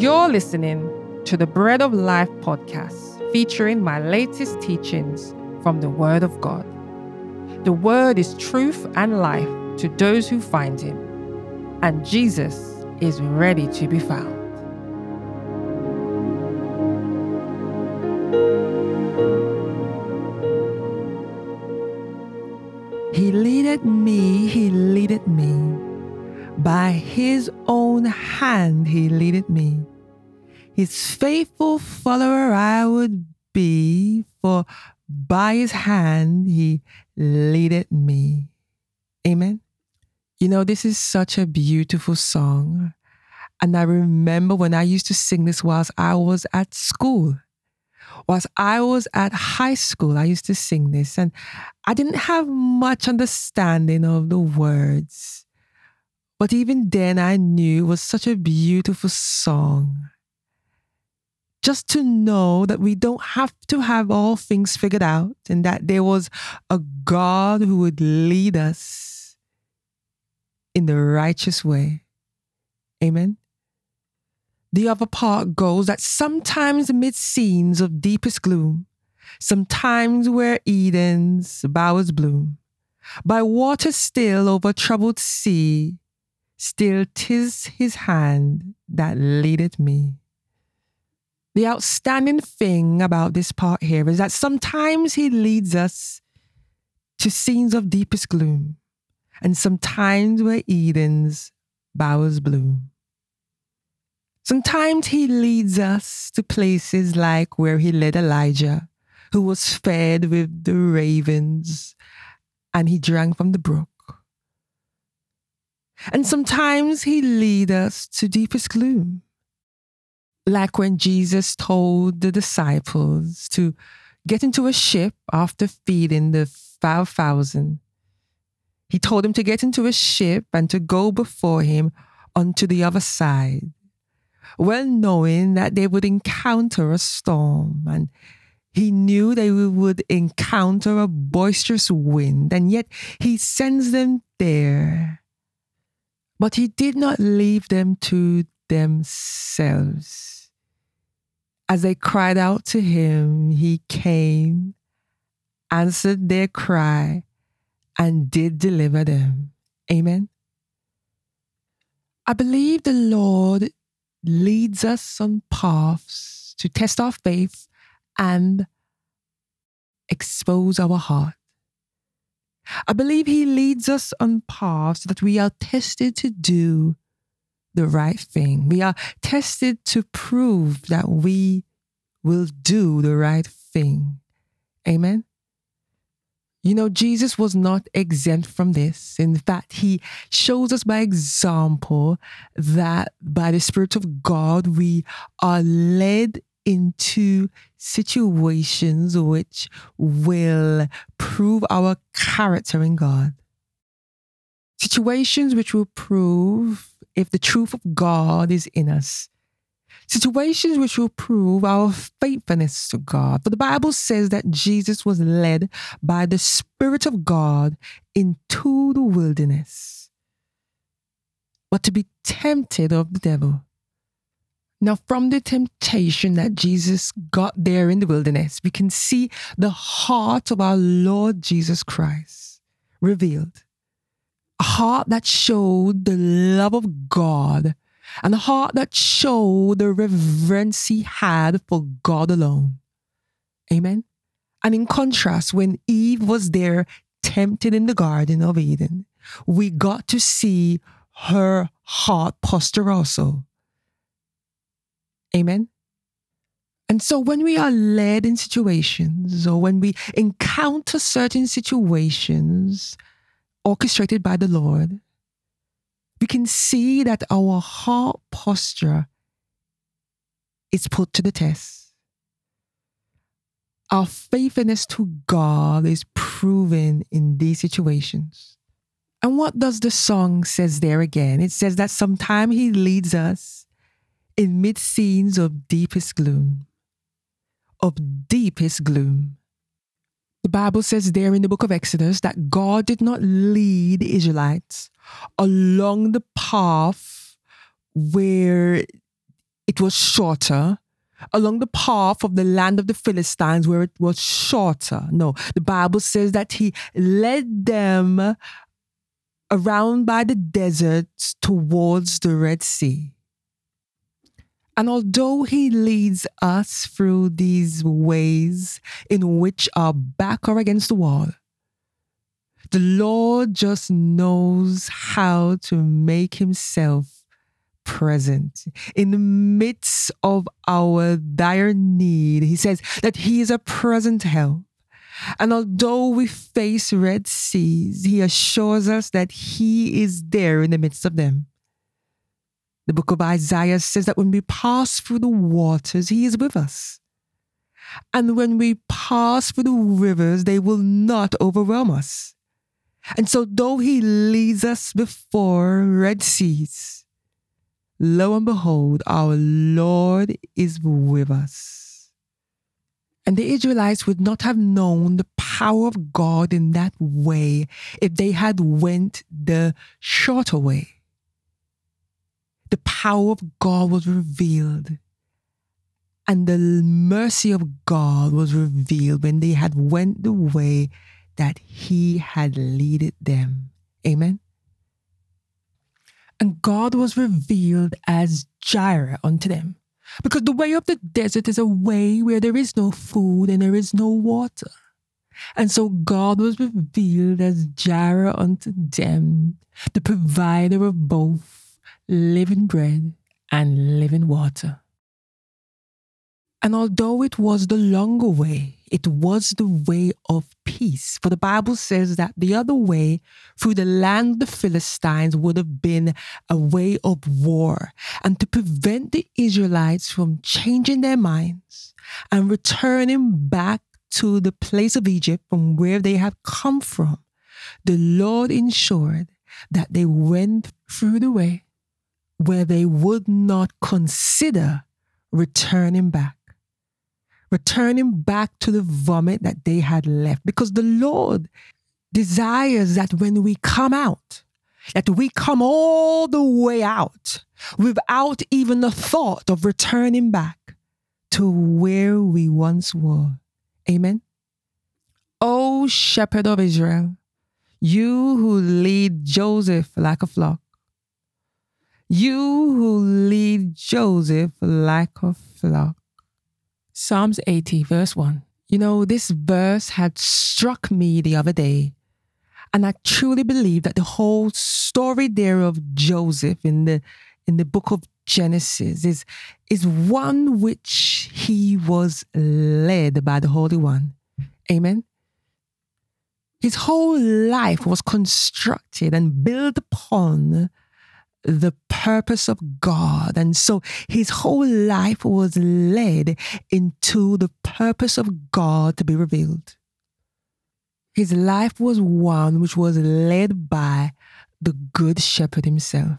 You're listening to the Bread of Life podcast, featuring my latest teachings from the Word of God. The Word is truth and life to those who find Him, and Jesus is ready to be found. He leaded me, he leaded me. By his own hand he leaded me. His faithful follower I would be, for by his hand he leaded me. Amen. You know, this is such a beautiful song. And I remember when I used to sing this whilst I was at school. Whilst I was at high school, I used to sing this, and I didn't have much understanding of the words. But even then, I knew it was such a beautiful song. Just to know that we don't have to have all things figured out and that there was a God who would lead us in the righteous way. Amen. The other part goes that sometimes amid scenes of deepest gloom, sometimes where Eden's bowers bloom, by water still over troubled sea, still tis his hand that leadeth me. The outstanding thing about this part here is that sometimes he leads us to scenes of deepest gloom, and sometimes where Eden's bowers bloom. Sometimes he leads us to places like where he led Elijah, who was fed with the ravens and he drank from the brook. And sometimes he leads us to deepest gloom. Like when Jesus told the disciples to get into a ship after feeding the 5,000. He told them to get into a ship and to go before him onto the other side, well knowing that they would encounter a storm and he knew they would encounter a boisterous wind, and yet he sends them there but he did not leave them to themselves. As they cried out to him, he came, answered their cry, and did deliver them. Amen. I believe the Lord leads us on paths to test our faith and expose our heart. I believe He leads us on paths that we are tested to do the right thing. We are tested to prove that we will do the right thing. Amen. You know, Jesus was not exempt from this. In fact, he shows us by example that by the Spirit of God, we are led into situations which will prove our character in God. Situations which will prove if the truth of God is in us. Situations which will prove our faithfulness to God. For the Bible says that Jesus was led by the Spirit of God into the wilderness, but to be tempted of the devil. Now, from the temptation that Jesus got there in the wilderness, we can see the heart of our Lord Jesus Christ revealed. A heart that showed the love of God and a heart that showed the reverence he had for God alone. Amen. And in contrast, when Eve was there tempted in the Garden of Eden, we got to see her heart posture also Amen. And so when we are led in situations or when we encounter certain situations orchestrated by the Lord, we can see that our heart posture is put to the test. Our faithfulness to God is proven in these situations. And what does the song says there again? It says that sometime he leads us in mid scenes of deepest gloom, of deepest gloom. The Bible says there in the book of Exodus that God did not lead the Israelites along the path where it was shorter. Along the path of the land of the Philistines, where it was shorter. No, the Bible says that he led them around by the desert towards the Red Sea. And although He leads us through these ways in which our back are against the wall, the Lord just knows how to make Himself present in the midst of our dire need. He says that He is a present help. And although we face Red Seas, He assures us that He is there in the midst of them. The book of Isaiah says that when we pass through the waters, He is with us. And when we pass through the rivers, they will not overwhelm us. And so, though He leads us before Red Seas, lo and behold, our Lord is with us. And the Israelites would not have known the power of God in that way if they had went the shorter way the power of God was revealed and the mercy of God was revealed when they had went the way that he had leaded them. Amen. And God was revealed as Jireh unto them. Because the way of the desert is a way where there is no food and there is no water. And so God was revealed as Jireh unto them, the provider of both living bread and living water. And although it was the longer way, it was the way of peace. For the Bible says that the other way through the land of the Philistines would have been a way of war. And to prevent the Israelites from changing their minds and returning back to the place of Egypt from where they had come from, the Lord ensured that they went through the way where they would not consider returning back, returning back to the vomit that they had left. Because the Lord desires that when we come out, that we come all the way out without even the thought of returning back to where we once were. Amen. O shepherd of Israel, you who lead Joseph like a flock, you who lead Joseph like a flock. Psalms 80, verse 1. You know, this verse had struck me the other day. And I truly believe that the whole story there of Joseph in the in the book of Genesis is, is one which he was led by the Holy One. Amen. His whole life was constructed and built upon the purpose of God. And so his whole life was led into the purpose of God to be revealed. His life was one which was led by the Good Shepherd himself.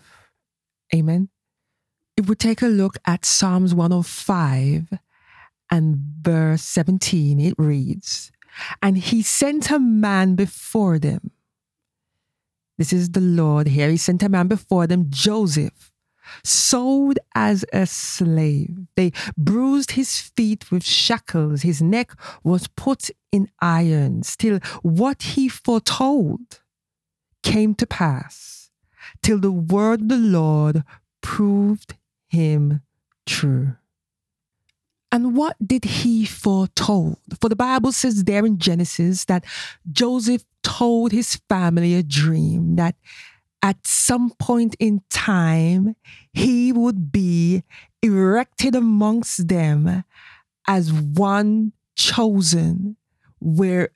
Amen. If we take a look at Psalms 105 and verse 17, it reads, And he sent a man before them this is the Lord here. He sent a man before them, Joseph, sold as a slave. They bruised his feet with shackles. His neck was put in irons till what he foretold came to pass, till the word of the Lord proved him true. And what did he foretold? For the Bible says there in Genesis that Joseph told his family a dream that at some point in time he would be erected amongst them as one chosen where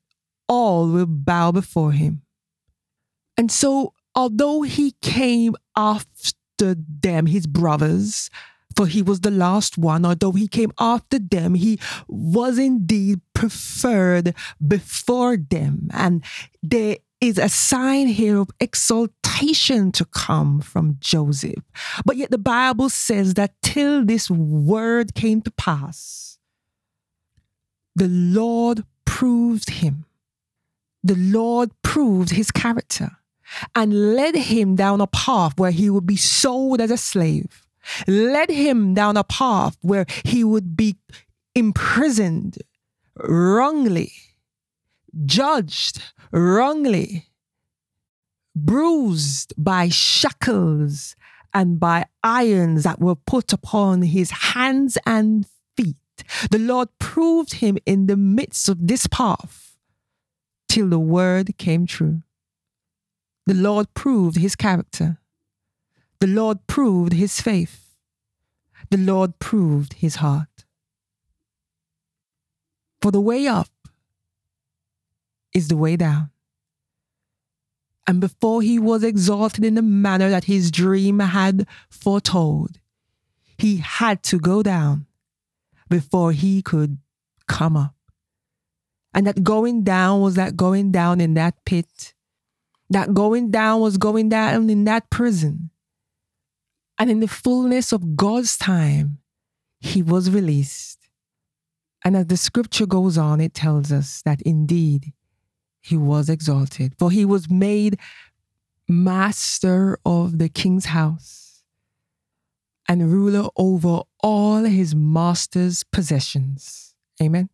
all will bow before him. And so, although he came after them, his brothers, for he was the last one. Although he came after them, he was indeed preferred before them. And there is a sign here of exaltation to come from Joseph. But yet the Bible says that till this word came to pass, the Lord proved him. The Lord proved his character and led him down a path where he would be sold as a slave led him down a path where he would be imprisoned wrongly, judged wrongly, bruised by shackles and by irons that were put upon his hands and feet. The Lord proved him in the midst of this path till the word came true. The Lord proved his character. The Lord proved his faith. The Lord proved his heart. For the way up is the way down. And before he was exalted in the manner that his dream had foretold, he had to go down before he could come up. And that going down was that going down in that pit. That going down was going down in that prison. And in the fullness of God's time, he was released. And as the scripture goes on, it tells us that indeed he was exalted, for he was made master of the king's house and ruler over all his master's possessions. Amen.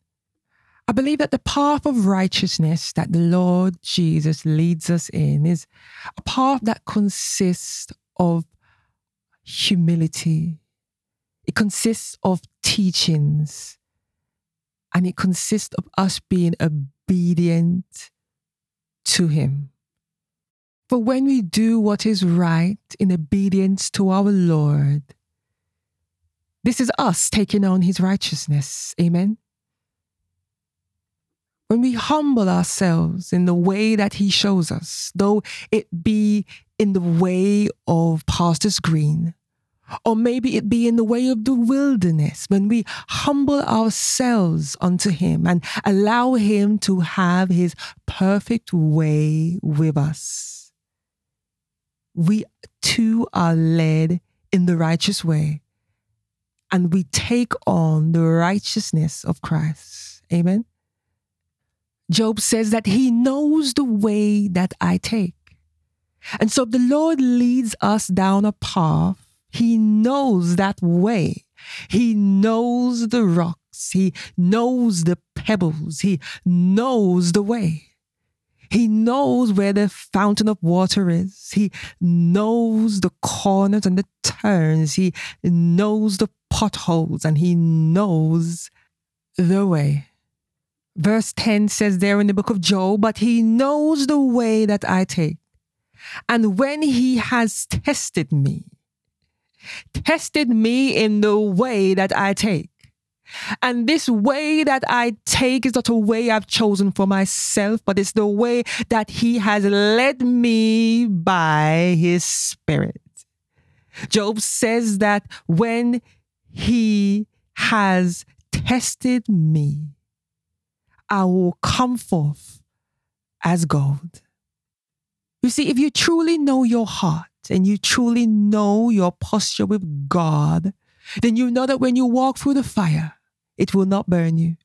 I believe that the path of righteousness that the Lord Jesus leads us in is a path that consists of humility, it consists of teachings, and it consists of us being obedient to Him. For when we do what is right in obedience to our Lord, this is us taking on His righteousness. Amen. When we humble ourselves in the way that He shows us, though it be in the way of Pastors Green, or maybe it be in the way of the wilderness when we humble ourselves unto Him and allow Him to have His perfect way with us. We too are led in the righteous way and we take on the righteousness of Christ. Amen. Job says that he knows the way that I take. And so the Lord leads us down a path he knows that way. He knows the rocks. He knows the pebbles. He knows the way. He knows where the fountain of water is. He knows the corners and the turns. He knows the potholes and he knows the way. Verse 10 says there in the book of Job, but he knows the way that I take. And when he has tested me, tested me in the way that I take. And this way that I take is not a way I've chosen for myself, but it's the way that He has led me by His Spirit. Job says that when He has tested me, I will come forth as gold. You see, if you truly know your heart, and you truly know your posture with God, then you know that when you walk through the fire, it will not burn you.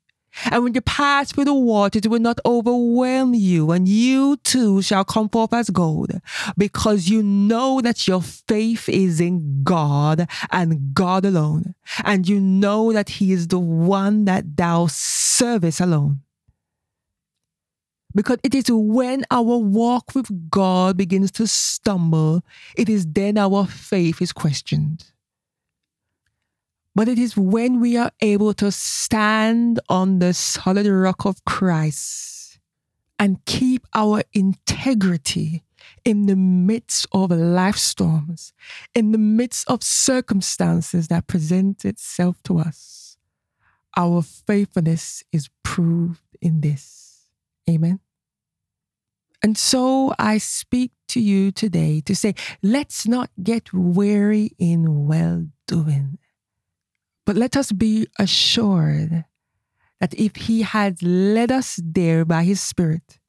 And when you pass through the water, it will not overwhelm you, and you too shall come forth as gold, because you know that your faith is in God and God alone. And you know that He is the one that thou servest alone. Because it is when our walk with God begins to stumble, it is then our faith is questioned. But it is when we are able to stand on the solid rock of Christ and keep our integrity in the midst of life storms, in the midst of circumstances that present itself to us. Our faithfulness is proved in this. Amen. And so I speak to you today to say, let's not get weary in well doing, but let us be assured that if He has led us there by His Spirit,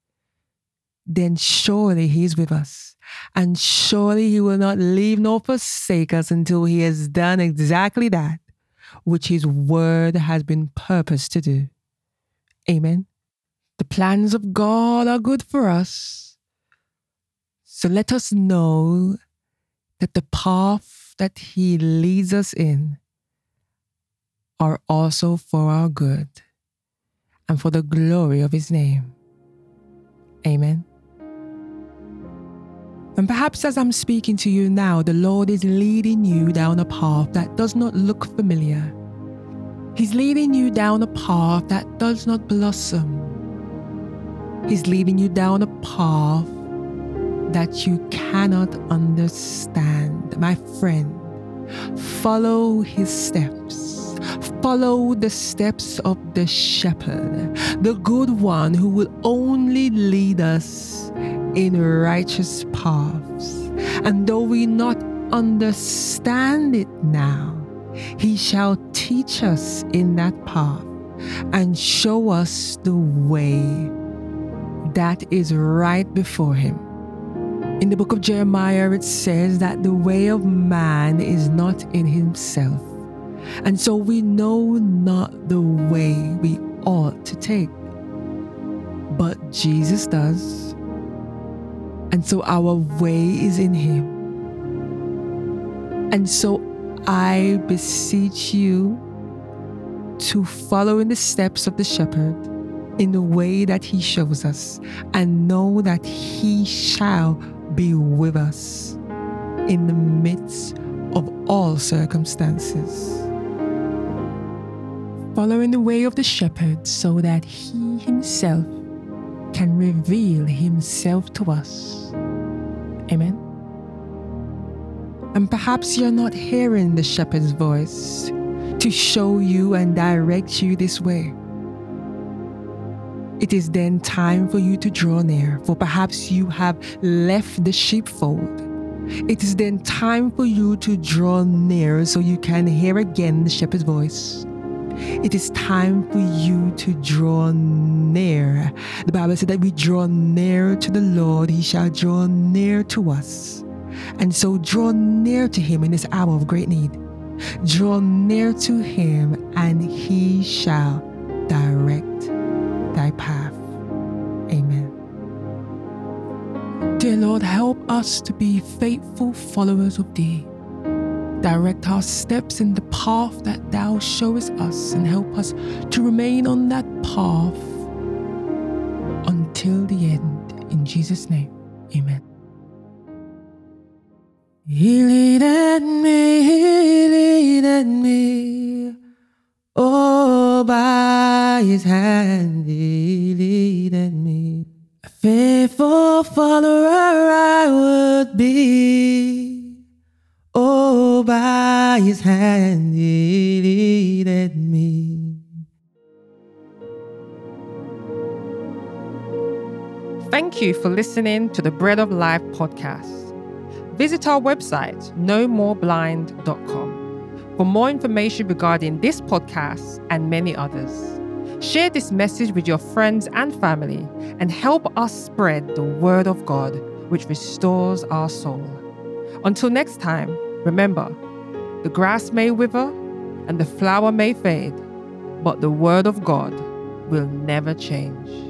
then surely He is with us. And surely He will not leave nor forsake us until He has done exactly that which His word has been purposed to do. Amen. The plans of God are good for us. So let us know that the path that He leads us in are also for our good and for the glory of His name. Amen. And perhaps as I'm speaking to you now, the Lord is leading you down a path that does not look familiar. He's leading you down a path that does not blossom. He's leading you down a path that you cannot understand. My friend, follow his steps. Follow the steps of the shepherd, the good one who will only lead us in righteous paths. And though we not understand it now, he shall teach us in that path and show us the way that is right before him. In the book of Jeremiah, it says that the way of man is not in himself. And so we know not the way we ought to take. But Jesus does. And so our way is in him. And so I beseech you to follow in the steps of the shepherd in the way that he shows us and know that he shall be with us in the midst of all circumstances. Following the way of the shepherd so that he himself can reveal himself to us. Amen. And perhaps you're not hearing the shepherd's voice to show you and direct you this way. It is then time for you to draw near, for perhaps you have left the sheepfold. It is then time for you to draw near so you can hear again the shepherd's voice. It is time for you to draw near. The Bible said that we draw near to the Lord, He shall draw near to us. And so draw near to Him in this hour of great need. Draw near to Him, and He shall direct thy path. Amen. Dear Lord, help us to be faithful followers of Thee. Direct our steps in the path that Thou showest us and help us to remain on that path until the end. In Jesus' name, Amen. He leaded me, he leaded me, oh, by his hand his hand he leaded me. Thank you for listening to the Bread of Life podcast. Visit our website, nomoreblind.com, for more information regarding this podcast and many others. Share this message with your friends and family and help us spread the word of God, which restores our soul. Until next time, remember the grass may wither and the flower may fade, but the word of God will never change.